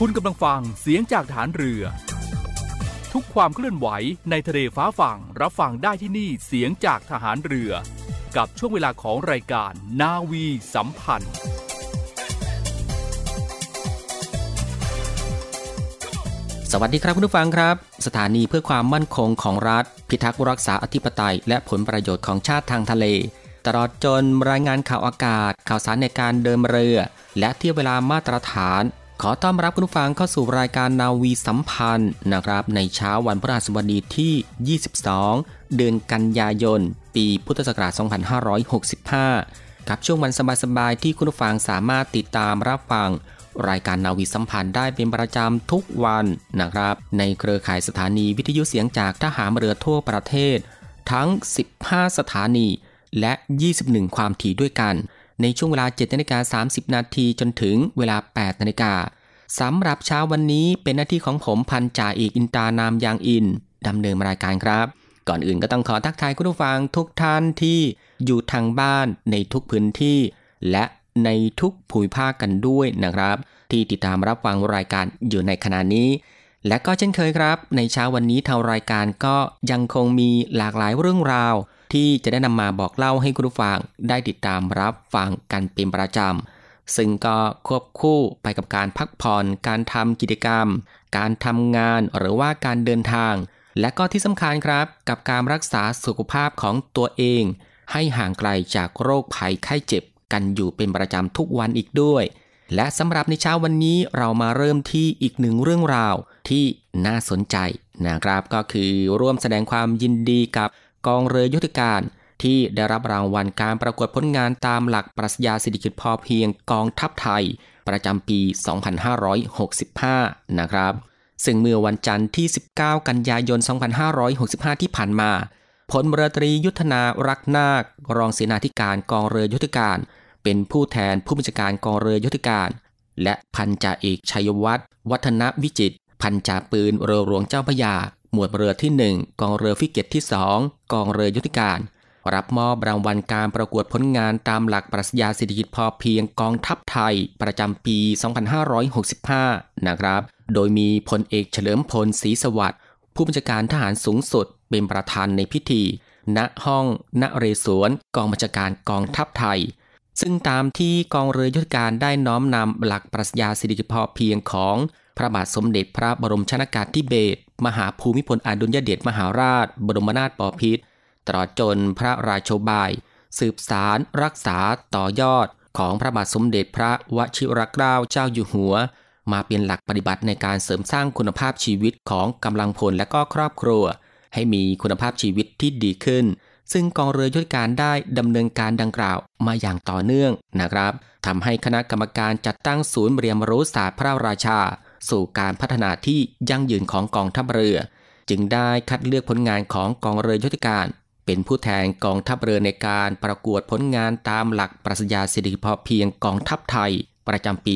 คุณกำลังฟังเสียงจากฐานเรือ ทุกความเคลื่อนไหวในทะเลฟ้าฝั่งรับฟังได้ที่นี่เสียงจากทหารเรือ กับช่วงเวลาของรายการนาวีสัมพันธ์ สวัสดีครับคุณผู้ฟังครับ สถานีเพื่อความมั่นคงของรัฐ พิทักษ์รักษาอธิปไตย และผลประโยชน์ของชาติทางทะเล ตลอดจนรายงานข่าวอากาศ ข่าวสารในการเดินเรือ และเที่ยวเวลามาตรฐาน ขอต้อนรับคุณผู้ฟังเข้าสู่รายการนาวีสัมพันธ์นะครับในเช้าวันพฤหัสบดีที่ 22 เดือนกันยายน ปีพุทธศักราช 2565 กับช่วงวันสบายๆที่คุณผู้ฟังสามารถติดตามรับฟัง รายการนาวีสัมพันธ์ได้เป็นประจำทุกวันนะครับ ในเครือข่ายสถานีวิทยุเสียงจากทหารเรือทั่วประเทศ ทั้ง 15 สถานีและ 21 ความถี่ด้วยกัน ในช่วงเวลา7นาฬิกา30 นาทีจนถึงเวลา 8 นาฬิกาสำหรับเช้าวันนี้เป็นหน้าที่ของผมพันจ่าเอกอินตานามยางอินดำเนินรายการครับ ก่อนอื่นก็ต้องขอทักทายคุณผู้ฟังทุกท่านที่อยู่ทางบ้านในทุกพื้นที่ และในทุกภูมิภาคกันด้วยนะครับ ที่ติดตามรับฟังรายการอยู่ในขณะนี้ และก็เช่นเคยครับ ในเช้าวันนี้ทางรายการก็ยังคงมีหลากหลายเรื่องราว ที่จะได้นำมาบอกเล่าให้คุณผู้ฟังได้ติดตามรับฟังกันเป็นประจำ ซึ่งก็ควบคู่ไปกับการพักผ่อน การทำกิจกรรม การทำงานหรือว่าการเดินทาง และก็ที่สำคัญครับ กับการรักษาสุขภาพของตัวเอง ให้ห่างไกลจากโรคภัยไข้เจ็บกันอยู่เป็นประจำทุกวันอีกด้วย และสำหรับในเช้าวันนี้เรามาเริ่มที่อีกหนึ่งเรื่องราวที่น่าสนใจนะครับก็คือร่วมแสดงความยินดีกับ กองเรือยุทธการ ที่ได้รับรางวัลการประกวดผลงานตามหลักปรัชญาเศรษฐกิจพอเพียงกองทัพไทย ประจำปี 2565 นะครับ ซึ่งเมื่อวันจันทร์ที่ 19 กันยายน 2565 ที่ผ่านมาพลเรือตรียุทธนารักนาค รองเสนาธิการกองเรือยุทธการ เป็นผู้แทนผู้บัญชาการกองเรือยุทธการ และพันจ่าเอกชัยวัฒน์วัฒนวิจิตพันจ่าปืนเรือหลวงเจ้าพระยา หมวดเรือที่ 1 กองเรือฟิเกตที่ 2 กองเรือยุทธการ รับมอบรางวัลการประกวดผลงานตามหลักปรัชญาเศรษฐกิจพอเพียงกองทัพไทย ประจำปี 2565 นะครับ โดยมีพลเอกเฉลิมพลศรีสวัสดิ์ผู้บัญชาการทหารสูงสุดเป็นประธานในพิธี ณ ห้อง ณ เรศวร กองบัญชาการกองทัพไทย ซึ่งตามที่กองเรือยุทธการได้น้อมนำหลักปรัชญาเศรษฐกิจพอเพียงของ พระบาทสมเด็จพระบรมชนากาธิเบศรมหาภูมิพลอดุลยเดชมหาราช บรมนาถบพิตรตลอดจนพระราชบาย สืบสารรักษาต่อยอด ของพระบาทสมเด็จพระวชิรเกล้าเจ้าอยู่หัว มาเป็นหลักปฏิบัติในการเสริมสร้างคุณภาพชีวิตของกำลังพลและก็ครอบครัว ให้มีคุณภาพชีวิตที่ดีขึ้น ซึ่งกองเรือยุทธการได้ดำเนินการดังกล่าวมาอย่างต่อเนื่องนะครับทำให้คณะกรรมการจัดตั้งศูนย์เรียนรู้ศาสตร์พระราชา สู่การพัฒนาที่ยั่งยืนของกองทัพเรือ จึงได้คัดเลือกผลงานของกองเรือยุทธการ เป็นผู้แทนกองทัพเรือในการประกวดผลงานตามหลักปรัชญาเศรษฐกิจพอเพียงกองทัพไทย ประจำปี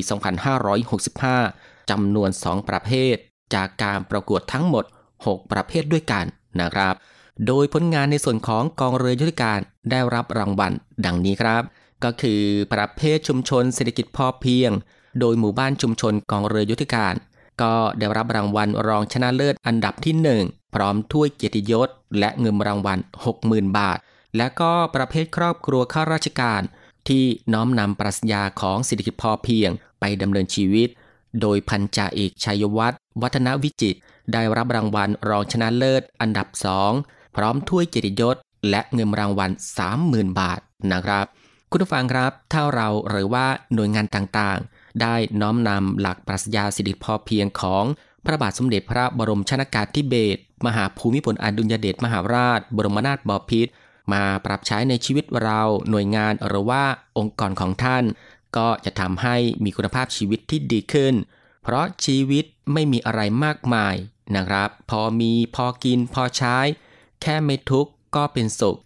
2565 จำนวน 2 ประเภท จากการประกวดทั้งหมด 6 ประเภทด้วยกันนะครับ โดยผลงานในส่วนของกองเรือยุทธการได้รับรางวัลดังนี้ครับก็คือประเภทชุมชนเศรษฐกิจพอเพียง โดยหมู่บ้านชุมชนกองเรือยุทธการ ก็ได้รับรางวัลรองชนะเลิศอันดับที่ 1 พร้อมถ้วยเกียรติยศ และเงินรางวัล 60,000 บาท และก็ประเภทครอบครัวข้าราชการ ที่น้อมนำปรัชญาของเศรษฐกิจพอเพียงไปดำเนินชีวิต โดยพันจ่าเอกชัยวัฒน์วัฒนวิจิต ได้รับรางวัลรองชนะเลิศอันดับสองพร้อมถ้วยเกียรติยศ และเงินรางวัล 30,000 บาทนะครับ คุณผู้ฟังครับ ถ้าเราหรือว่าหน่วยงานต่างๆ ได้น้อมนำหลักปรัชญาสิริพอเพียงของพระบาทสมเด็จพระบรมชนากาธิเบศรมหาภูมิพลอดุลยเดชมหาราช บรมนาถบพิตรมาปรับใช้ในชีวิตเราหน่วยงานหรือว่าองค์กรของท่าน ก็จะทำให้มีคุณภาพชีวิตที่ดีขึ้น เพราะชีวิตไม่มีอะไรมากมายนะครับ พอมีพอกินพอใช้ แค่ไม่ทุกข์ก็เป็นสุข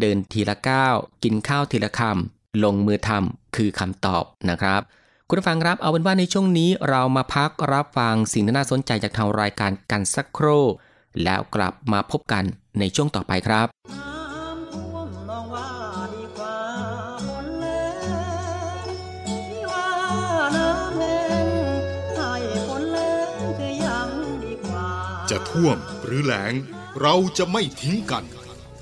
เดินทีละก้าวกินข้าวทีละคำลงมือทำคือคำตอบนะครับ คุณผู้ฟังครับเอาเป็นว่าในช่วงนี้เรามาพักรับฟังสิ่งที่น่าสนใจจากทางรายการกันสักครู่ แล้วกลับมาพบกันในช่วงต่อไปครับน้ำท่วมลองว่าดีกว่าฝนแรงที่ว่าน้ำแห้งให้ฝนแรงคือยังดีกว่าจะท่วมหรือแหลงเราจะไม่ทิ้งกัน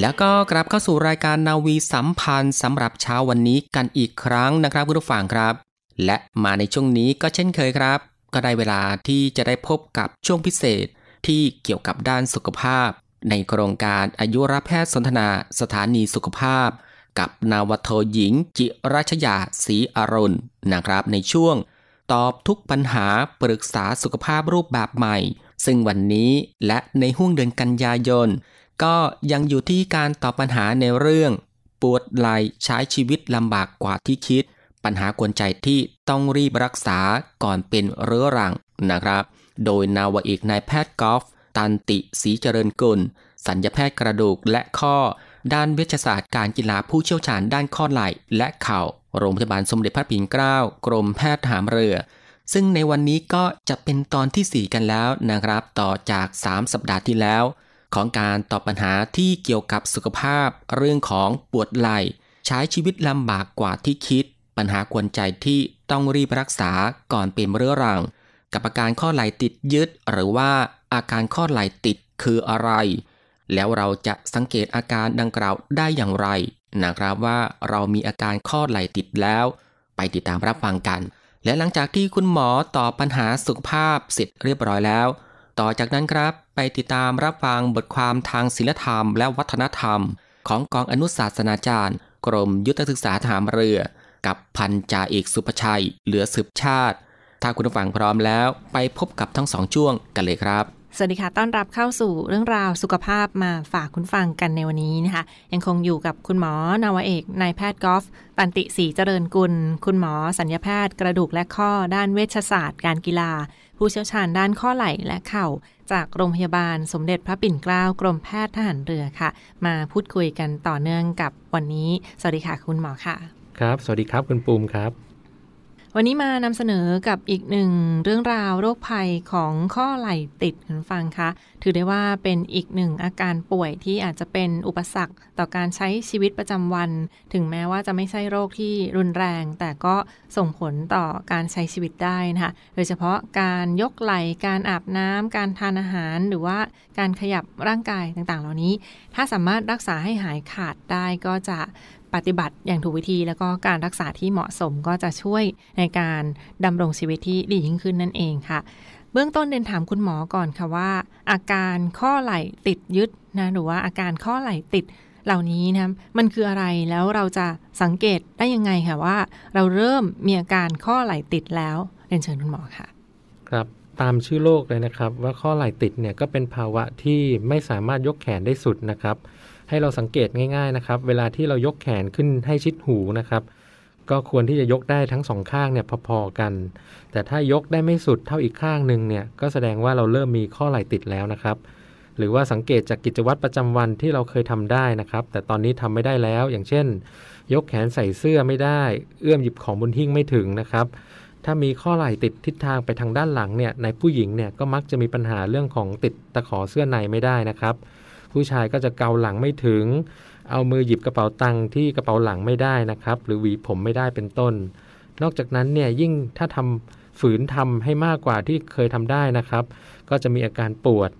แล้วก็กลับเข้าสู่รายการนาวีสัมพันธ์สำหรับเช้าวันนี้กันอีกครั้งนะครับคุณผู้ฟังครับ และมาในช่วงนี้ก็เช่นเคยครับ ก็ได้เวลาที่จะได้พบกับช่วงพิเศษที่เกี่ยวกับด้านสุขภาพ ในโครงการอายุรแพทย์สนทนาสถานีสุขภาพ กับนาวโทหญิง จิรัชยาศรีอรุณนะครับในช่วง ตอบทุกปัญหาปรึกษาสุขภาพรูปแบบใหม่ ซึ่งวันนี้และในห่วงเดือนกันยายน ก็ยังอยู่ที่การตอบปัญหาในเรื่อง ปวดไหล่ใช้ชีวิตลำบากกว่าที่คิด ปัญหากวนใจที่ต้องรีบรักษาก่อนเป็นเรื้อรังนะครับ โดยนาวเอกนายแพทย์กอล์ฟตันติศรีเจริญกุล สัญญาแพทย์กระดูกและข้อ ด้านเวชศาสตร์การกีฬาผู้เชี่ยวชาญด้านข้อไหล่และเข่า โรงพยาบาลสมเด็จพระปิ่นเกล้ากรมแพทย์ทหารเรือ ซึ่งในวันนี้ก็จะเป็นตอนที่ 4 กันแล้วนะครับ ต่อจาก 3 สัปดาห์ที่แล้ว ของการตอบปัญหาที่เกี่ยวกับสุขภาพ เรื่องของปวดไหล่ ใช้ชีวิตลำบากกว่าที่คิด ปัญหากวนใจที่ต้องรีบรักษาก่อนเป็นเรื้อรัง กับอาการข้อไหล่ติดยึด หรือว่าอาการข้อไหล่ติดคืออะไร แล้วเราจะสังเกตอาการดังกล่าวได้อย่างไรนะครับว่าเรามีอาการข้อไหล่ติดแล้ว ไปติดตามรับฟังกัน และหลังจากที่คุณหมอตอบปัญหาสุขภาพเสร็จเรียบร้อยแล้ว ต่อจากนั้นครับ ไปติดตามรับฟังบทความทางศิลธรรมและวัฒนธรรม ของกองอนุศาสนาจารย์ กรมยุทธศึกษาทหารเรือ กับพันจ่าเอกสุภชัย เหลือสืบชาติ ถ้าคุณผู้ฟังพร้อมแล้ว ไปพบกับทั้งสองช่วงกันเลยครับสวัสดีค่ะ ต้อนรับเข้าสู่เรื่องราวสุขภาพมาฝากคุณฟังกันในวันนี้นะคะ ยังคงอยู่กับคุณหมอนาวเอก นายแพทย์กอล์ฟตันติศรีเจริญกุล คุณหมอสัญญาแพทย์กระดูกและข้อด้านเวชศาสตร์ การกีฬา ผู้เชี่ยวชาญด้านข้อไหล่และเข่า จากโรงพยาบาลสมเด็จพระปิ่นเกล้ากรมแพทย์ทหารเรือค่ะ มาพูดคุยกันต่อเนื่องกับวันนี้ สวัสดีค่ะคุณหมอค่ะ ครับ สวัสดีครับคุณปูมครับ วันนี้มานำเสนอกับอีกหนึ่งเรื่องราวโรคภัยของข้อไหล่ติดคุณฟังคะ ถือได้ว่าเป็นอีกหนึ่งอาการป่วยที่อาจจะเป็นอุปสรรคต่อการใช้ชีวิตประจำวัน ถึงแม้ว่าจะไม่ใช่โรคที่รุนแรง แต่ก็ส่งผลต่อการใช้ชีวิตได้นะคะ โดยเฉพาะการยกไหล่ การอาบน้ำ การทานอาหาร หรือว่าการขยับร่างกายต่างๆ เหล่านี้ ถ้าสามารถรักษาให้หายขาดได้ก็จะ ปฏิบัติอย่างถูกวิธีแล้วก็การรักษาที่เหมาะสมก็จะช่วยในการดำรงชีวิตที่ดียิ่งขึ้นนั่นเองค่ะ เบื้องต้นเดินถามคุณหมอก่อนค่ะว่า อาการข้อไหล่ติดยึดนะหรือว่าอาการข้อไหล่ติดเหล่านี้นะมันคืออะไรแล้วเราจะสังเกตได้ยังไงค่ะว่า เราเริ่มมีอาการข้อไหล่ติดแล้วเรียนเชิญคุณหมอค่ะ ครับตามชื่อโรคเลยนะครับ ว่าข้อไหล่ติดเนี่ยก็เป็นภาวะที่ไม่สามารถยกแขนได้สุดนะครับ ให้เราสังเกตง่ายๆนะครับ เวลาที่เรายกแขนขึ้นให้ชิดหูนะครับ ก็ควรที่จะยกได้ทั้งสองข้างเนี่ยพอๆกัน แต่ถ้ายกได้ไม่สุดเท่าอีกข้างหนึ่งเนี่ยก็แสดงว่าเราเริ่มมีข้อไหล่ติดแล้วนะครับ หรือว่าสังเกตจากกิจวัตรประจำวันที่เราเคยทำได้นะครับ แต่ตอนนี้ทำไม่ได้แล้ว อย่างเช่น ยกแขนใส่เสื้อไม่ได้ เอื้อมหยิบของบนหิ้งไม่ถึงนะครับถ้ามีข้อไหล่ติดทิศทางไปทางด้านหลังเนี่ยในผู้หญิงเนี่ยก็มักจะมีปัญหาเรื่องของติดตะขอเสื้อในไม่ได้นะครับ ผู้ชายก็จะเกาหลังไม่ถึง เอามือหยิบกระเป๋าตังค์ที่กระเป๋าหลังไม่ได้นะครับ หรือหวีผมไม่ได้เป็นต้น นอกจากนั้นเนี่ยยิ่งถ้าทำฝืนทำให้มากกว่าที่เคยทำได้นะครับ ก็จะมีอาการปวด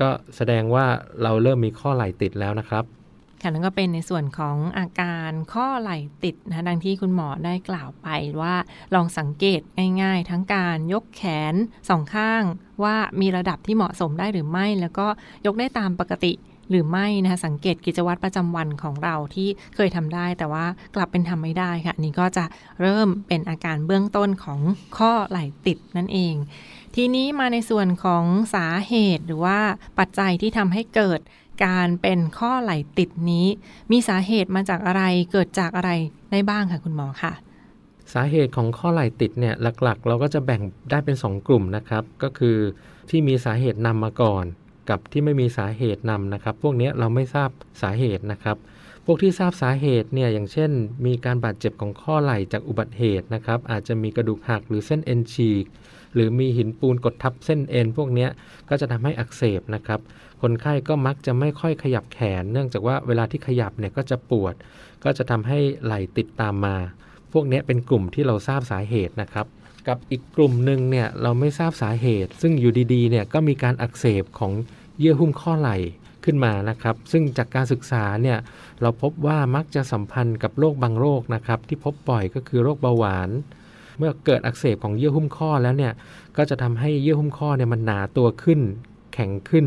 ก็แสดงว่าเราเริ่มมีข้อไหล่ติดแล้วนะครับ ค่ะนั่นก็เป็นในส่วนของอาการข้อไหล่ติดนะดังที่คุณหมอได้กล่าวไปว่าลองสังเกตง่าย ๆ ทั้งการยกแขนสองข้าง ว่ามีระดับที่เหมาะสมได้หรือไม่ แล้วก็ยกได้ตามปกติหรือไม่นะคะสังเกตกิจวัตรประจำวันของเราที่เคยทำได้ แต่ว่ากลับเป็นทำไม่ได้ค่ะนนี้ก็จะเริ่มเป็นอาการเบื้องต้นของข้อไหล่ติดนั่นเอง ทีนี้มาในส่วนของสาเหตุหรือว่าปัจจัยที่ทำให้เกิด การเป็นข้อไหล่ติดนี้ มีสาเหตุมาจากอะไรเกิดจากอะไรได้บ้างค่ะคุณหมอค่ะ สาเหตุของข้อไหล่ติดเนี่ยหลักๆ เราก็จะแบ่งได้เป็น 2 กลุ่มนะครับ ก็คือที่มีสาเหตุนำมาก่อน กับที่ไม่มีสาเหตุนำนะครับ พวกนี้เราไม่ทราบสาเหตุนะครับพวกที่ทราบสาเหตุเนี่ยอย่างเช่น มีการบาดเจ็บของข้อไหล่จากอุบัติเหตุนะครับอาจจะมีกระดูกหักหรือเส้นเอ็นฉีก หรือมีหินปูนกดทับเส้นเอ็นพวกนี้ก็จะทำให้อักเสบนะครับ คนไข้ก็มักจะไม่ค่อยขยับแขน เนื่องจากว่าเวลาที่ขยับเนี่ยก็จะปวด ก็จะทำให้ไหล่ติดตามมา พวกนี้เป็นกลุ่มที่เราทราบสาเหตุนะครับกับอีกกลุ่มหนึ่งเนี่ยเราไม่ทราบสาเหตุ ซึ่งอยู่ดีๆเนี่ยก็มีการอักเสบของเยื่อหุ้มข้อไหล่ขึ้นมานะครับ ซึ่งจากการศึกษาเนี่ยเราพบว่ามักจะสัมพันธ์กับโรคบางโรคนะครับที่พบบ่อยก็คือโรคเบาหวาน เมื่อเกิดอักเสบของเยื่อหุ้มข้อแล้วเนี่ยก็จะทำให้เยื่อหุ้มข้อเนี่ยมันหนาตัวขึ้น แข็งขึ้น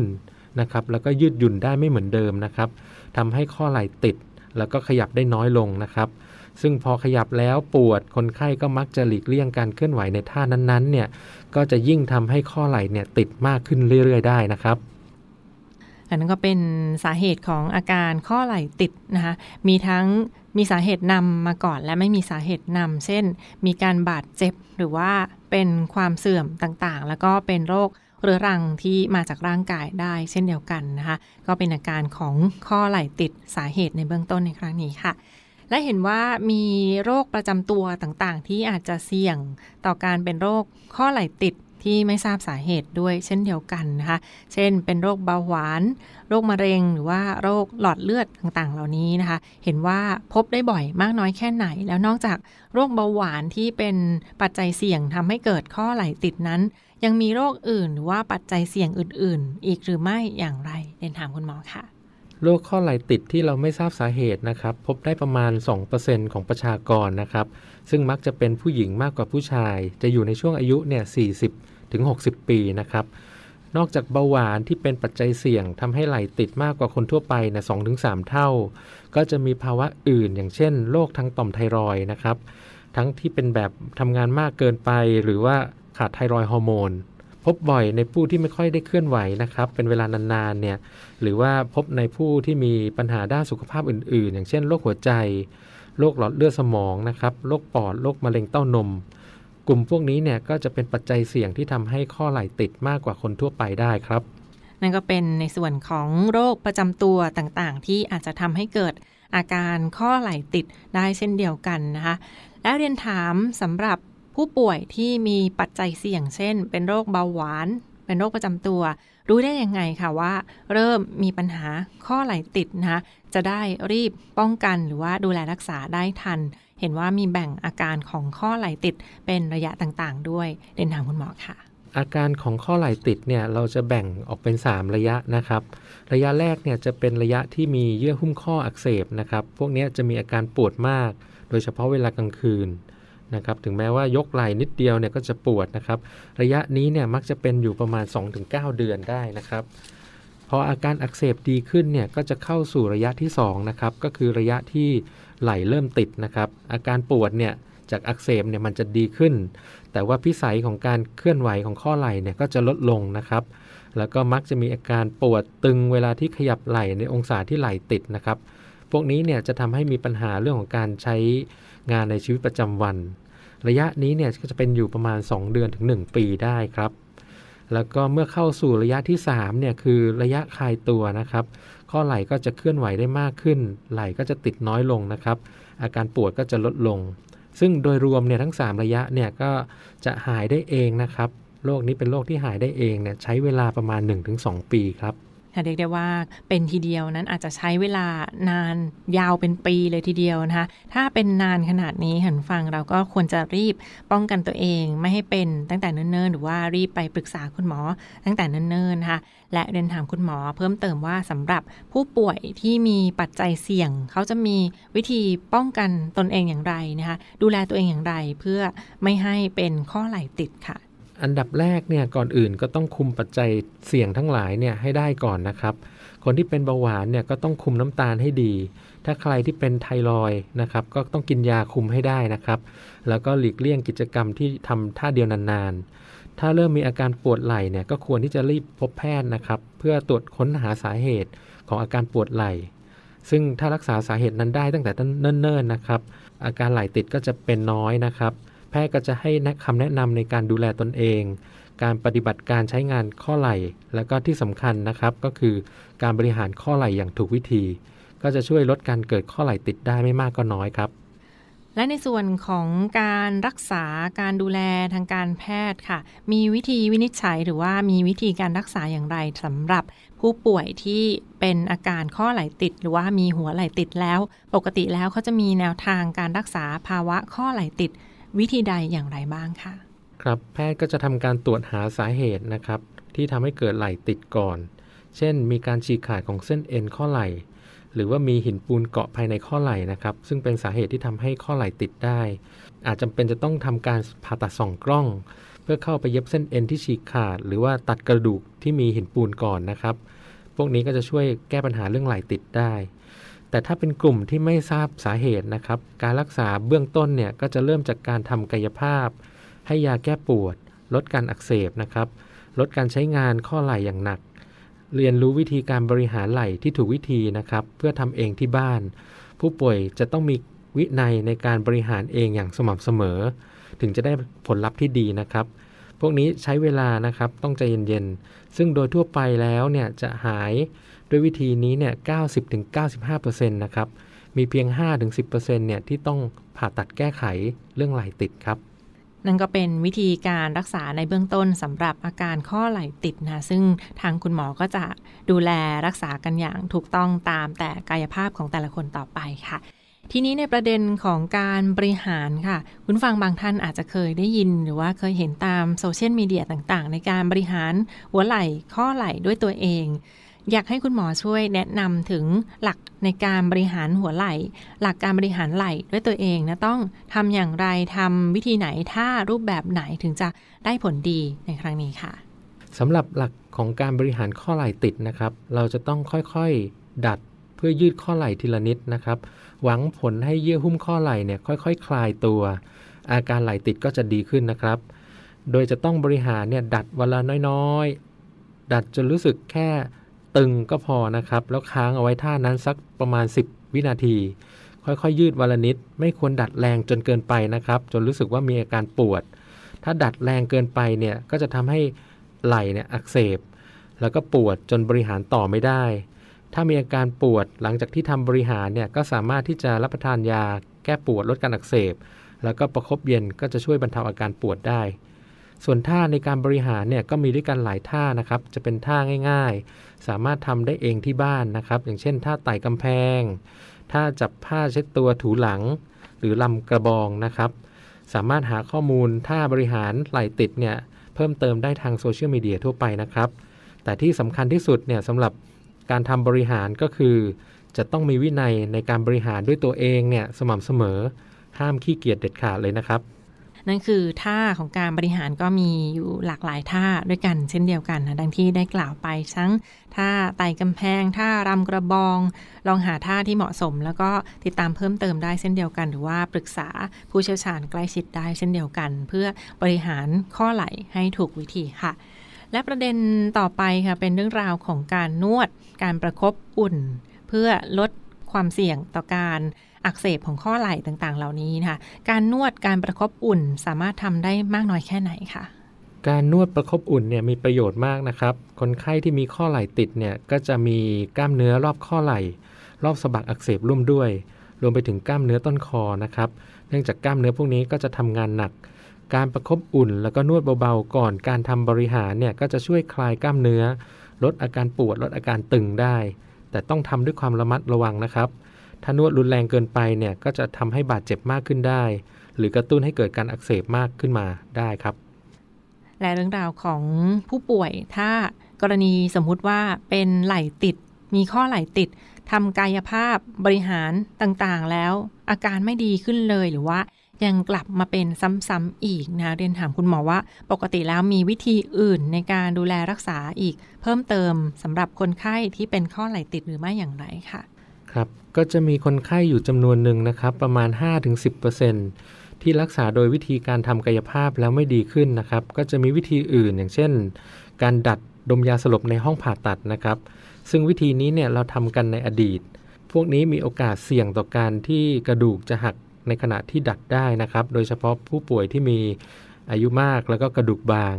นะครับแล้วก็ยืดหยุ่นได้ไม่เหมือนเดิมนะครับทำให้ข้อไหล่ติดแล้วก็ขยับได้น้อยลงนะครับ ซึ่งพอขยับแล้วปวดคนไข้ก็มักจะหลีกเลี่ยงการเคลื่อนไหวในท่านั้นๆเนี่ยก็จะยิ่งทำให้ข้อไหล่เนี่ยติดมากขึ้นเรื่อย ๆ ได้นะครับ อันนั้นก็เป็นสาเหตุของอาการข้อไหล่ติดนะคะมีทั้งมีสาเหตุนำมาก่อนและไม่มีสาเหตุนำเช่น มีการบาดเจ็บหรือว่าเป็นความเสื่อมต่างๆ แล้วก็เป็นโรคเรื้อรังที่มาจากร่างกายได้เช่นเดียวกันนะคะ ก็เป็นอาการของข้อไหล่ติดสาเหตุในเบื้องต้นในครั้งนี้ค่ะ และเห็นว่ามีโรคประจำตัวต่างๆ ที่อาจจะเสี่ยงต่อการเป็นโรคข้อไหล่ติด ที่ไม่ทราบสาเหตุด้วยเช่นเดียวกันนะคะ เช่น เป็นโรคเบาหวาน โรคมะเร็ง หรือว่าโรคหลอดเลือดต่างๆ เหล่านี้นะคะ เห็นว่าพบได้บ่อยมากน้อยแค่ไหน แล้วนอกจากโรคเบาหวานที่เป็นปัจจัยเสี่ยงทำให้เกิดข้อไหลติดนั้น ยังมีโรคอื่นหรือว่าปัจจัยเสี่ยงอื่น ๆ อีกหรือไม่อย่างไรเรียนถามคุณหมอค่ะ โรคข้อไหล่ติดที่เราไม่ทราบสาเหตุนะครับ พบได้ประมาณ 2%ของประชากรนะครับ ซึ่งมักจะเป็นผู้หญิงมากกว่าผู้ชาย จะอยู่ในช่วงอายุเนี่ย 40 ถึง 60 ปีนะครับ นอกจากเบาหวานที่เป็นปัจจัยเสี่ยงทำให้ไหล่ติดมากกว่าคนทั่วไปนะสองถึงสเท่า ก็จะมีภาวะอื่น อย่างเช่นโรคทางต่อมไทรอยนะครับ ทั้งที่เป็นแบบทำงานมากเกินไปหรือว่าขาดไทรอยฮอร์โมน พบบ่อยในผู้ที่ไม่ค่อยได้เคลื่อนไหวนะครับ เป็นเวลานานๆเนี่ยหรือว่าพบในผู้ที่มีปัญหาด้านสุขภาพอื่น ๆ อย่างเช่นโรคหัวใจโรคหลอดเลือดสมองนะครับโรคปอดโรคมะเร็งเต้านม กลุ่มพวกนี้เนี่ยก็จะเป็นปัจจัยเสี่ยงที่ทำให้ข้อไหล่ติดมากกว่าคนทั่วไปได้ครับ นั่นก็เป็นในส่วนของโรคประจำตัวต่างๆ ที่อาจจะทำให้เกิดอาการข้อไหล่ติดได้เช่นเดียวกันนะคะและเรียนถามสำหรับ ผู้ป่วยที่มีปัจจัยเสี่ยงเช่น เป็นโรคเบาหวาน เป็นโรคประจำตัว รู้ได้ยังไงค่ะว่า เริ่มมีปัญหาข้อไหลติดนะคะจะได้รีบป้องกันหรือว่าดูแลรักษาได้ทัน เห็นว่ามีแบ่งอาการของข้อไหลติดเป็นระยะต่างๆ ด้วยเรียนถามคุณหมอค่ะอาการของข้อไหล่ติดเนี่ยเราจะแบ่งออกเป็น 3 ระยะนะครับ ระยะแรกเนี่ยจะเป็นระยะที่มีเยื่อหุ้มข้ออักเสบนะครับ พวกนี้จะมีอาการปวดมาก โดยเฉพาะเวลากลางคืน นะครับถึงแม้ว่ายกไหล่นิดเดียวเนี่ยก็จะปวดนะครับ ระยะนี้เนี่ยมักจะเป็นอยู่ประมาณ 2-9 เดือนได้นะครับพออาการอักเสบดีขึ้นเนี่ยก็จะเข้าสู่ระยะที่2นะครับก็คือระยะที่ไหลเริ่มติดนะครับอาการปวดเนี่ยจากอักเสบเนี่ยมันจะดีขึ้น แต่ว่าพิสัยของการเคลื่อนไหวของข้อไหล่เนี่ยก็จะลดลงนะครับ แล้วก็มักจะมีอาการปวดตึงเวลาที่ขยับไหล่ในองศาที่ไหล่ติดนะครับ พวกนี้เนี่ยจะทำให้มีปัญหาเรื่องของการใช้ งานในชีวิตประจำวัน ระยะนี้เนี่ยก็จะเป็นอยู่ประมาณ 2 เดือนถึง 1 ปีได้ครับ แล้วก็เมื่อเข้าสู่ระยะที่3เนี่ยคือระยะคลายตัวนะครับ ข้อไหล่ก็จะเคลื่อนไหวได้มากขึ้น ไหล่ก็จะติดน้อยลงนะครับ อาการปวดก็จะลดลง ซึ่งโดยรวมเนี่ยทั้ง 3 ระยะเนี่ยก็จะหายได้เองนะครับโรคนี้เป็นโรคที่หายได้เองเนี่ยใช้เวลาประมาณ 1-2 ปีครับ เรียกได้ว่าเป็นทีเดียวนั้นอาจจะใช้เวลานานยาวเป็นปีเลยทีเดียวนะคะ ถ้าเป็นนานขนาดนี้หันฟังเราก็ควรจะรีบป้องกันตัวเอง ไม่ให้เป็นตั้งแต่เนิ่นๆ หรือว่ารีบไปปรึกษาคุณหมอตั้งแต่เนิ่นๆนะคะและเรียนถามคุณหมอเพิ่มเติมว่าสำหรับผู้ป่วยที่มีปัจจัยเสี่ยง เขาจะมีวิธีป้องกันตนเองอย่างไรนะคะดูแลตัวเองอย่างไรเพื่อไม่ให้เป็นข้อไหล่ติดค่ะ อันดับแรกเนี่ยก่อนอื่นก็ต้องคุมปัจจัยเสี่ยงทั้งหลายเนี่ยให้ได้ก่อนนะครับ คนที่เป็นเบาหวานเนี่ยก็ต้องคุมน้ำตาลให้ดี ถ้าใครที่เป็นไทรอยนะครับก็ต้องกินยาคุมให้ได้นะครับ แล้วก็หลีกเลี่ยงกิจกรรมที่ทำท่าเดียวนานๆ ถ้าเริ่มมีอาการปวดไหล่เนี่ยก็ควรที่จะรีบพบแพทย์นะครับ เพื่อตรวจค้นหาสาเหตุของอาการปวดไหล่ซึ่งถ้ารักษาสาเหตุนั้นได้ตั้งแต่เนิ่นๆนะครับ อาการไหล่ติดก็จะเป็นน้อยนะครับ แพทย์ก็จะให้คำแนะนำในการดูแลตนเอง การปฏิบัติการใช้งานข้อไหล่ แล้วก็ที่สำคัญนะครับ ก็คือการบริหารข้อไหล่อย่างถูกวิธี ก็จะช่วยลดการเกิดข้อไหล่ติดได้ไม่มากก็น้อยครับ และในส่วนของการรักษาการดูแลทางการแพทย์ค่ะ มีวิธีวินิจฉัยหรือว่ามีวิธีการรักษาอย่างไรสำหรับผู้ป่วยที่เป็นอาการข้อไหล่ติด หรือว่ามีหัวไหล่ติดแล้ว ปกติแล้วเขาจะมีแนวทางการรักษาภาวะข้อไหล่ติด วิธีใดอย่างไรบ้างคะครับแพทย์ก็จะทำการตรวจหาสาเหตุนะครับ ที่ทำให้เกิดไหล่ติดก่อน เช่น มีการฉีกขาดของเส้นเอ็นข้อไหล่ หรือว่ามีหินปูนเกาะภายในข้อไหล่นะครับ ซึ่งเป็นสาเหตุที่ทำให้ข้อไหล่ติดได้ อาจจำเป็นจะต้องทำการผ่าตัดส่องกล้อง เพื่อเข้าไปเย็บเส้นเอ็นที่ฉีกขาด หรือว่าตัดกระดูกที่มีหินปูนก่อนนะครับ พวกนี้ก็จะช่วยแก้ปัญหาเรื่องไหล่ติดได้ แต่ถ้าเป็นกลุ่มที่ไม่ทราบสาเหตุนะครับ การรักษาเบื้องต้นเนี่ยก็จะเริ่มจากการทำกายภาพ ให้ยาแก้ปวด ลดการอักเสบนะครับ ลดการใช้งานข้อไหล่อย่างหนัก เรียนรู้วิธีการบริหารไหล่ที่ถูกวิธีนะครับ เพื่อทำเองที่บ้าน ผู้ป่วยจะต้องมีวินัยในการบริหารเองอย่างสม่ำเสมอ ถึงจะได้ผลลัพธ์ที่ดีนะครับ พวกนี้ใช้เวลานะครับต้องใจเย็นๆ ซึ่งโดยทั่วไปแล้วเนี่ยจะหาย ด้วยวิธีนี้เนี่ย 90-95%นะครับ มีเพียง 5-10%เนี่ยที่ต้องผ่าตัดแก้ไขเรื่องไหลติดครับ นั่นก็เป็นวิธีการรักษาในเบื้องต้นสำหรับอาการข้อไหลติดนะซึ่งทางคุณหมอก็จะดูแลรักษากันอย่างถูกต้องตามแต่กายภาพของแต่ละคนต่อไปค่ะทีนี้ในประเด็นของการบริหารค่ะ คุณฟังบางท่านอาจจะเคยได้ยิน หรือว่าเคยเห็นตามโซเชียลมีเดียต่างๆ ในการบริหารหัวไหล่ข้อไหล่ด้วยตัวเอง อยากให้คุณหมอช่วยแนะนำถึงหลักในการบริหารหัวไหล่ หลักการบริหารไหล่ด้วยตัวเองนะต้องทำอย่างไรทำวิธีไหนท่ารูปแบบไหนถึงจะได้ผลดีในครั้งนี้ค่ะสำหรับหลักของการบริหารข้อไหล่ติดนะครับ เราจะต้องค่อยๆดัดเพื่อยืดข้อไหล่ทีละนิดนะครับ หวังผลให้เยื่อหุ้มข้อไหล่เนี่ยค่อยๆคคลายตัว อาการไหล่ติดก็จะดีขึ้นนะครับ โดยจะต้องบริหารเนี่ยดัดวันละน้อยๆ ดัดจนรู้สึกแค่ ตึงก็พอนะครับ แล้วค้างเอาไว้ท่านั้นสักประมาณ 10 วินาที ค่อยๆ ยืดวันละนิด ไม่ควรดัดแรงจนเกินไปนะครับ จนรู้สึกว่ามีอาการปวด ถ้าดัดแรงเกินไปเนี่ยก็จะทำให้ไหล่เนี่ยอักเสบ แล้วก็ปวดจนบริหารต่อไม่ได้ ถ้ามีอาการปวดหลังจากที่ทำบริหารเนี่ยก็สามารถที่จะรับประทานยาแก้ปวดลดการอักเสบ แล้วก็ประคบเย็นก็จะช่วยบรรเทาอาการปวดได้ ส่วนท่าในการบริหารเนี่ยก็มีด้วยกันหลายท่านะครับ จะเป็นท่าง่ายๆ สามารถทำได้เองที่บ้านนะครับ อย่างเช่น ท่าไต่กำแพง ท่าจับผ้าเช็ดตัวถูหลัง หรือลำกระบองนะครับ สามารถหาข้อมูลท่าบริหารไหลติดเนี่ยเพิ่มเติมได้ทางโซเชียลมีเดียทั่วไปนะครับ แต่ที่สำคัญที่สุดเนี่ยสำหรับการทำบริหารก็คือ จะต้องมีวินัยในการบริหารด้วยตัวเองเนี่ยสม่ำเสมอ ห้ามขี้เกียจเด็ดขาดเลยนะครับ นั่นคือท่าของการบริหารก็มีอยู่หลากหลายท่าด้วยกันเช่นเดียวกันนะดังที่ได้กล่าวไปทั้งท่าไต่กำแพงท่ารำกระบอง ลองหาท่าที่เหมาะสม แล้วก็ติดตามเพิ่มเติมได้เช่นเดียวกัน หรือว่าปรึกษาผู้เชี่ยวชาญใกล้ชิดได้เช่นเดียวกัน เพื่อบริหารข้อไหล่ให้ถูกวิธีค่ะและประเด็นต่อไปค่ะเป็นเรื่องราวของการนวด การประครบอุ่น เพื่อลดความเสี่ยงต่อการ อักเสบของข้อไหล่ต่างๆ เหล่านี้นะคะการนวดการประครบอุ่นสามารถทำได้มากน้อยแค่ไหนคะการนวดประคบอุ่นเนี่ยมีประโยชน์มากนะครับ คนไข้ที่มีข้อไหล่ติดเนี่ยก็จะมีกล้ามเนื้อรอบข้อไหล่ รอบสะบักอักเสบร่วมด้วย รวมไปถึงกล้ามเนื้อต้นคอนะครับ เนื่องจากกล้ามเนื้อพวกนี้ก็จะทำงานหนัก การประคบอุ่นแล้วก็นวดเบาๆก่อนการทำบริหารเนี่ยก็จะช่วยคลายกล้ามเนื้อ ลดอาการปวดลดอาการตึงได้ แต่ต้องทำด้วยความระมัดระวังนะครับ ถ้านวดรุนแรงเกินไปเนี่ยก็จะทำให้บาดเจ็บมากขึ้นได้ หรือกระตุ้นให้เกิดการอักเสบมากขึ้นมาได้ครับ และเรื่องราวของผู้ป่วยถ้ากรณีสมมุติว่าเป็นไหล่ติด มีข้อไหล่ติดทำกายภาพบริหารต่างๆ แล้วอาการไม่ดีขึ้นเลยหรือว่ายังกลับมาเป็นซ้ำๆอีกนะเรียนถามคุณหมอว่า ปกติแล้วมีวิธีอื่นในการดูแลรักษาอีก เพิ่มเติมสำหรับคนไข้ที่เป็นข้อไหล่ติดหรือไม่อย่างไรค่ะ ครับ ก็จะมีคนไข้อยู่จำนวนหนึ่งนะครับ ประมาณ 5-10%ที่รักษาโดยวิธีการทำกายภาพแล้วไม่ดีขึ้นนะครับ ก็จะมีวิธีอื่นอย่างเช่น การดัดดมยาสลบในห้องผ่าตัดนะครับ ซึ่งวิธีนี้เนี่ยเราทำกันในอดีต พวกนี้มีโอกาสเสี่ยงต่อการที่กระดูกจะหักในขณะที่ดัดได้นะครับ โดยเฉพาะผู้ป่วยที่มีอายุมากแล้วก็กระดูกบาง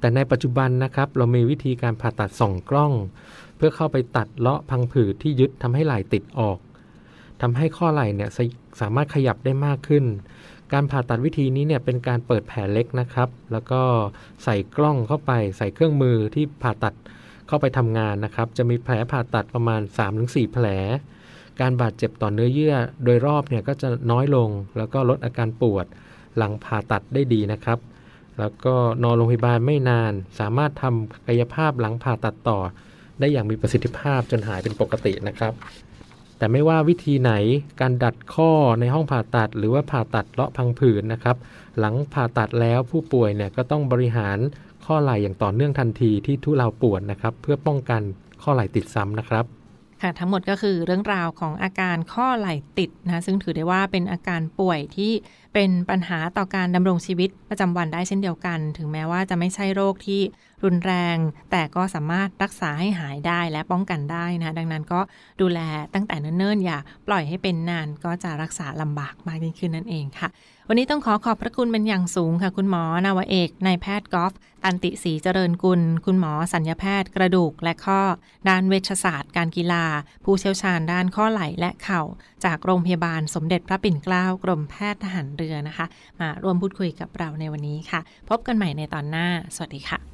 แต่ในปัจจุบันนะครับ เรามีวิธีการผ่าตัดส่องกล้อง พื่อเข้าไปตัดเลาะพังผืดที่ยึดทำให้ไหล่ติดออกทำให้ข้อไหล่เนี่ยสามารถขยับได้มากขึ้น การผ่าตัดวิธีนี้เนี่ยเป็นการเปิดแผลเล็กนะครับ แล้วก็ใส่กล้องเข้าไปใส่เครื่องมือที่ผ่าตัดเข้าไปทำงานนะครับ จะมีแผลผ่าตัดประมาณ 3-4 แผล การบาดเจ็บต่อเนื้อเยื่อ โดยรอบเนี่ยก็จะน้อยลง แล้วก็ลดอาการปวดหลังผ่าตัดได้ดีนะครับ แล้วก็นอนโรงพยาบาลไม่นาน สามารถทำกายภาพหลังผ่าตัดต่อ ได้อย่างมีประสิทธิภาพจนหายเป็นปกตินะครับ แต่ไม่ว่าวิธีไหนการดัดข้อในห้องผ่าตัด หรือว่าผ่าตัดเลาะพังผืดนะครับ หลังผ่าตัดแล้วผู้ป่วยเนี่ยก็ต้องบริหารข้อไหล่อย่างต่อเนื่องทันทีที่ทุเลาปวดนะครับ เพื่อป้องกันข้อไหล่ติดซ้ำนะครับค่ะทั้งหมดก็คือเรื่องราวของอาการข้อไหล่ติดนะซึ่งถือได้ว่าเป็นอาการป่วยที่เป็นปัญหาต่อการดำรงชีวิตประจำวันได้เช่นเดียวกัน ถึงแม้ว่าจะไม่ใช่โรคที่รุนแรง แต่ก็สามารถรักษาให้หายได้และป้องกันได้นะ ดังนั้นก็ดูแลตั้งแต่เนิ่นๆอย่าปล่อยให้เป็นนานก็จะรักษาลำบากมากยิ่งขึ้นนั่นเองค่ะ วันนี้ต้องขอขอบพระคุณเป็นอย่างสูงค่ะ คุณหมอนาวเอกนายแพทย์กอล์ฟตันติศรีเจริญกุล คุณหมอสัญญาแพทย์กระดูกและข้อ ด้านเวชศาสตร์ การกีฬา ผู้เชี่ยวชาญด้านข้อไหล่และเข่า จากโรงพยาบาลสมเด็จพระปิ่นเกล้ากรมแพทย์ทหารเรือนะคะ มาร่วมพูดคุยกับเราในวันนี้ค่ะ พบกันใหม่ในตอนหน้า สวัสดีค่ะ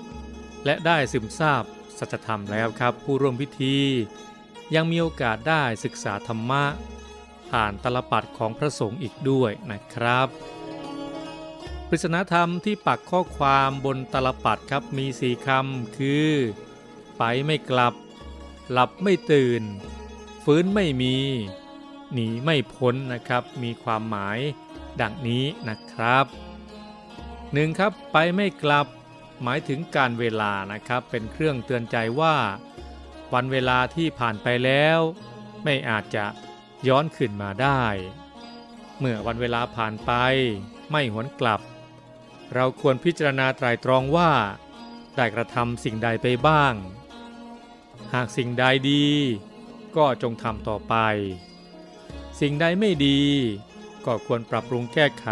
และได้ซึมซาบสัจธรรมแล้วครับ ผู้ร่วมพิธี ยังมีโอกาสได้ศึกษาธรรมะ ผ่านตลปัดของพระสงฆ์อีกด้วยนะครับ ปริศนาธรรมที่ปักข้อความบนตลปัดครับมีสี่คำคือ ไปไม่กลับ หลับไม่ตื่น ฟื้นไม่มี หนีไม่พ้นนะครับ มีความหมายดังนี้นะครับหนึ่งครับไปไม่กลับ หมายถึงการเวลานะครับเป็นเครื่องเตือนใจว่า วันเวลาที่ผ่านไปแล้ว ไม่อาจจะย้อนขึ้นมาได้ เมื่อวันเวลาผ่านไปไม่หวนกลับ เราควรพิจารณาไตรตรองว่า ได้กระทำสิ่งใดไปบ้าง หากสิ่งใดดี ก็จงทำต่อไป สิ่งใดไม่ดี ก็ควรปรับปรุงแก้ไข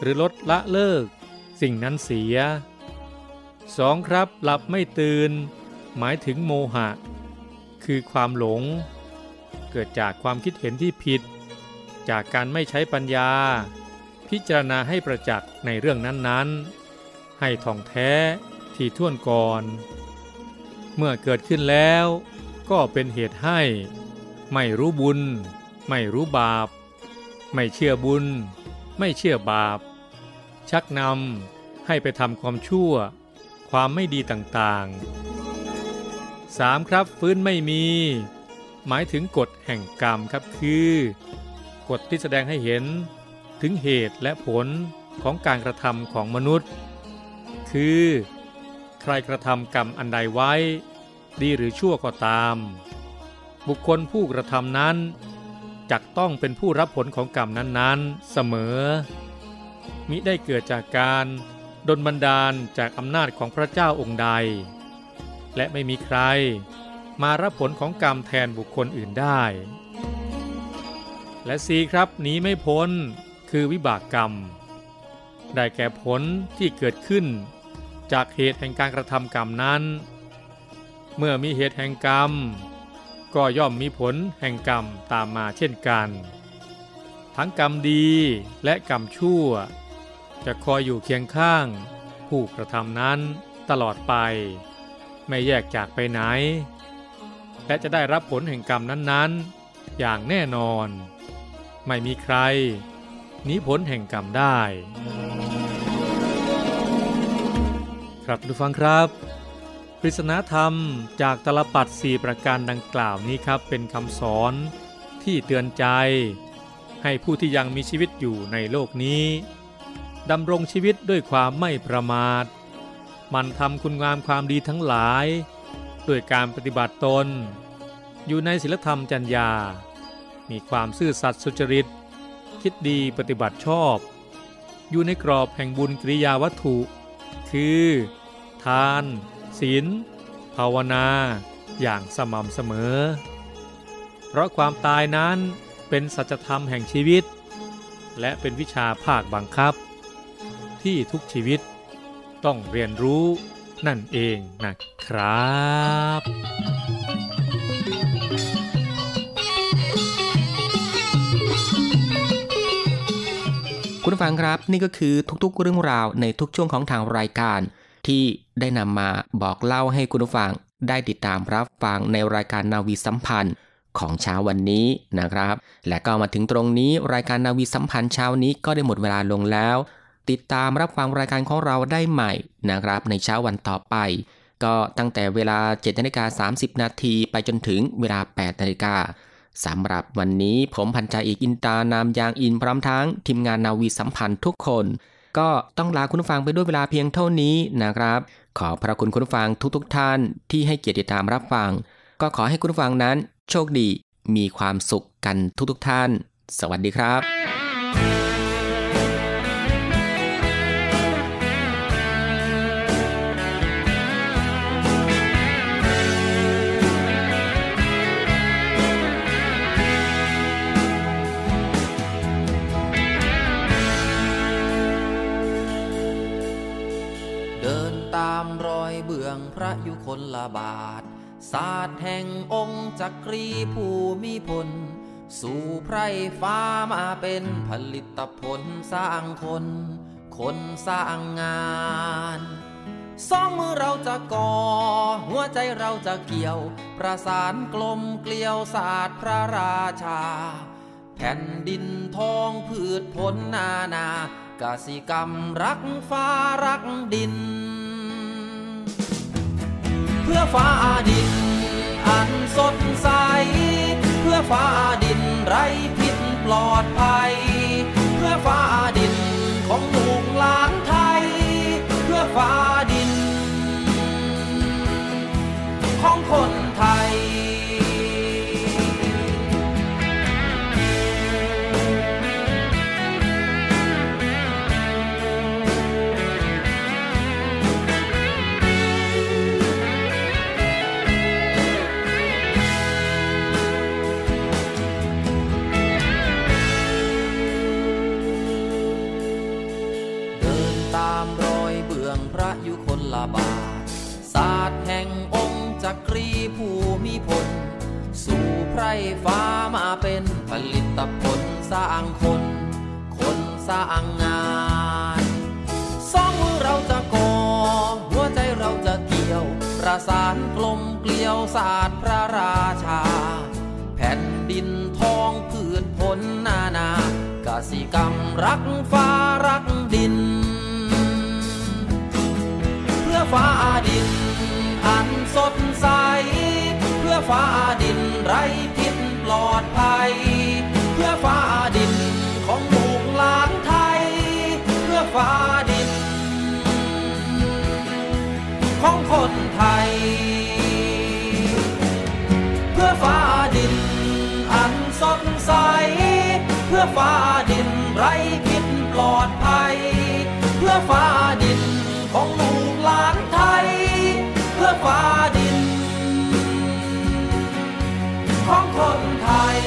หรือลดละเลิกสิ่งนั้นเสีย 2. ครับหลับไม่ตื่น หมายถึงโมหะ คือความหลง เกิดจากความคิดเห็นที่ผิด จากการไม่ใช้ปัญญา พิจารณาให้ประจักษ์ในเรื่องนั้นๆ ให้ท่องแท้ที่ท่วนก่อน เมื่อเกิดขึ้นแล้วก็เป็นเหตุให้ ไม่รู้บุญ ไม่รู้บาป ไม่เชื่อบุญ ไม่เชื่อบาป ชักนำให้ไปทำความชั่ว ความไม่ดีต่างๆ 3. ครับฟื้นไม่มี หมายถึงกฎแห่งกรรมครับคือ กฎที่แสดงให้เห็นถึงเหตุและผลของการกระทำของมนุษย์ คือ ใครกระทำกรรมอันใดไว้ ดีหรือชั่วก็ตาม บุคคลผู้กระทำนั้นจักต้องเป็นผู้รับผลของกรรมนั้นๆ เสมอ มิได้เกิดจากการ ดลบันดาลจากอำนาจของพระเจ้าองค์ใด และไม่มีใครมารับผลของกรรมแทนบุคคลอื่นได้ และสีครับหนีไม่พ้นคือวิบากกรรม ได้แก่ผลที่เกิดขึ้น จากเหตุแห่งการกระทำกรรมนั้น เมื่อมีเหตุแห่งกรรม ก็ย่อมมีผลแห่งกรรมตามมาเช่นกัน ทั้งกรรมดีและกรรมชั่ว จะคอยอยู่เคียงข้าง ผู้กระทำนั้นตลอดไป ไม่แยกจากไปไหน และจะได้รับผลแห่งกรรมนั้นๆ อย่างแน่นอน ไม่มีใครหนีผลแห่งกรรมได้ ครับทุกฟังครับปริศนาธรรมจากตลปัดสี่ประการดังกล่าวนี้ครับ เป็นคำสอนที่เตือนใจ ให้ผู้ที่ยังมีชีวิตอยู่ในโลกนี้ ดำรงชีวิตด้วยความไม่ประมาท มันทำคุณงามความดีทั้งหลาย ด้วยการปฏิบัติตน อยู่ในศีลธรรมจัญญา มีความซื่อสัตย์สุจริต คิดดีปฏิบัติชอบ อยู่ในกรอบแห่งบุญกิริยาวัตถุ คือ ทาน ศีล ภาวนา อย่างสม่ำเสมอ เพราะความตายนั้นเป็นสัจธรรมแห่งชีวิต และเป็นวิชาภาคบังคับ ที่ทุกชีวิต ต้องเรียนรู้นั่นเองนะครับคุณฟังครับนี่ก็คือทุกๆเรื่องราวในทุกช่วงของทางรายการ ที่ได้นำมาบอกเล่าให้คุณผู้ฟังได้ติดตามรับฟังในรายการนาวีสัมพันธ์ของเช้าวันนี้นะครับ และก็มาถึงตรงนี้รายการนาวีสัมพันธ์เช้านี้ก็ได้หมดเวลาลงแล้ว ติดตามรับฟังรายการของเราได้ใหม่นะครับในเช้าวันต่อไป ก็ตั้งแต่เวลา7นาฬิกา30 นาทีไปจนถึงเวลา 8 นาฬิกาสำหรับวันนี้ผมพันจ่าเอกอินตานามยางอินพร้อมทั้งทีมงานนาวีสัมพันธ์ทุกคน ก็ต้องลาคุณผู้ฟังไปด้วยเวลาเพียงเท่านี้นะครับ ขอพระคุณคุณผู้ฟังทุกๆทท่านที่ให้เกียรติตามรับฟัง ก็ขอให้คุณผู้ฟังนั้น โชคดีมีความสุขกันทุกๆทท่าน สวัสดีครับ ลบาท ศาสตร์แห่งองค์จักรีผู้มีพล สู่ไพรฟ้ามาเป็นผลิตผลสร้างคน คนสร้างงานสองมือเราจะก่อ หัวใจเราจะเกี่ยว ประสานกลมเกลียวศาสตร์พระราชา แผ่นดินทองพืชผลนานา กสิกรรมรักฟ้ารักดิน พื่อฟ้าดิน อันสดใส เพื่อฟ้าดินไร้พิษปลอดภัย เพื่อฟ้าดินของลูกหลานไทย เพื่อฟ้าดิน ของคนไทย ของคนไทย เพื่อฟ้าดินอันสดใส เพื่อฟ้าดินไร้พิษปลอดภัย เพื่อฟ้าดินของลูกหลานไทย เพื่อฟ้าดิน ของคนไทย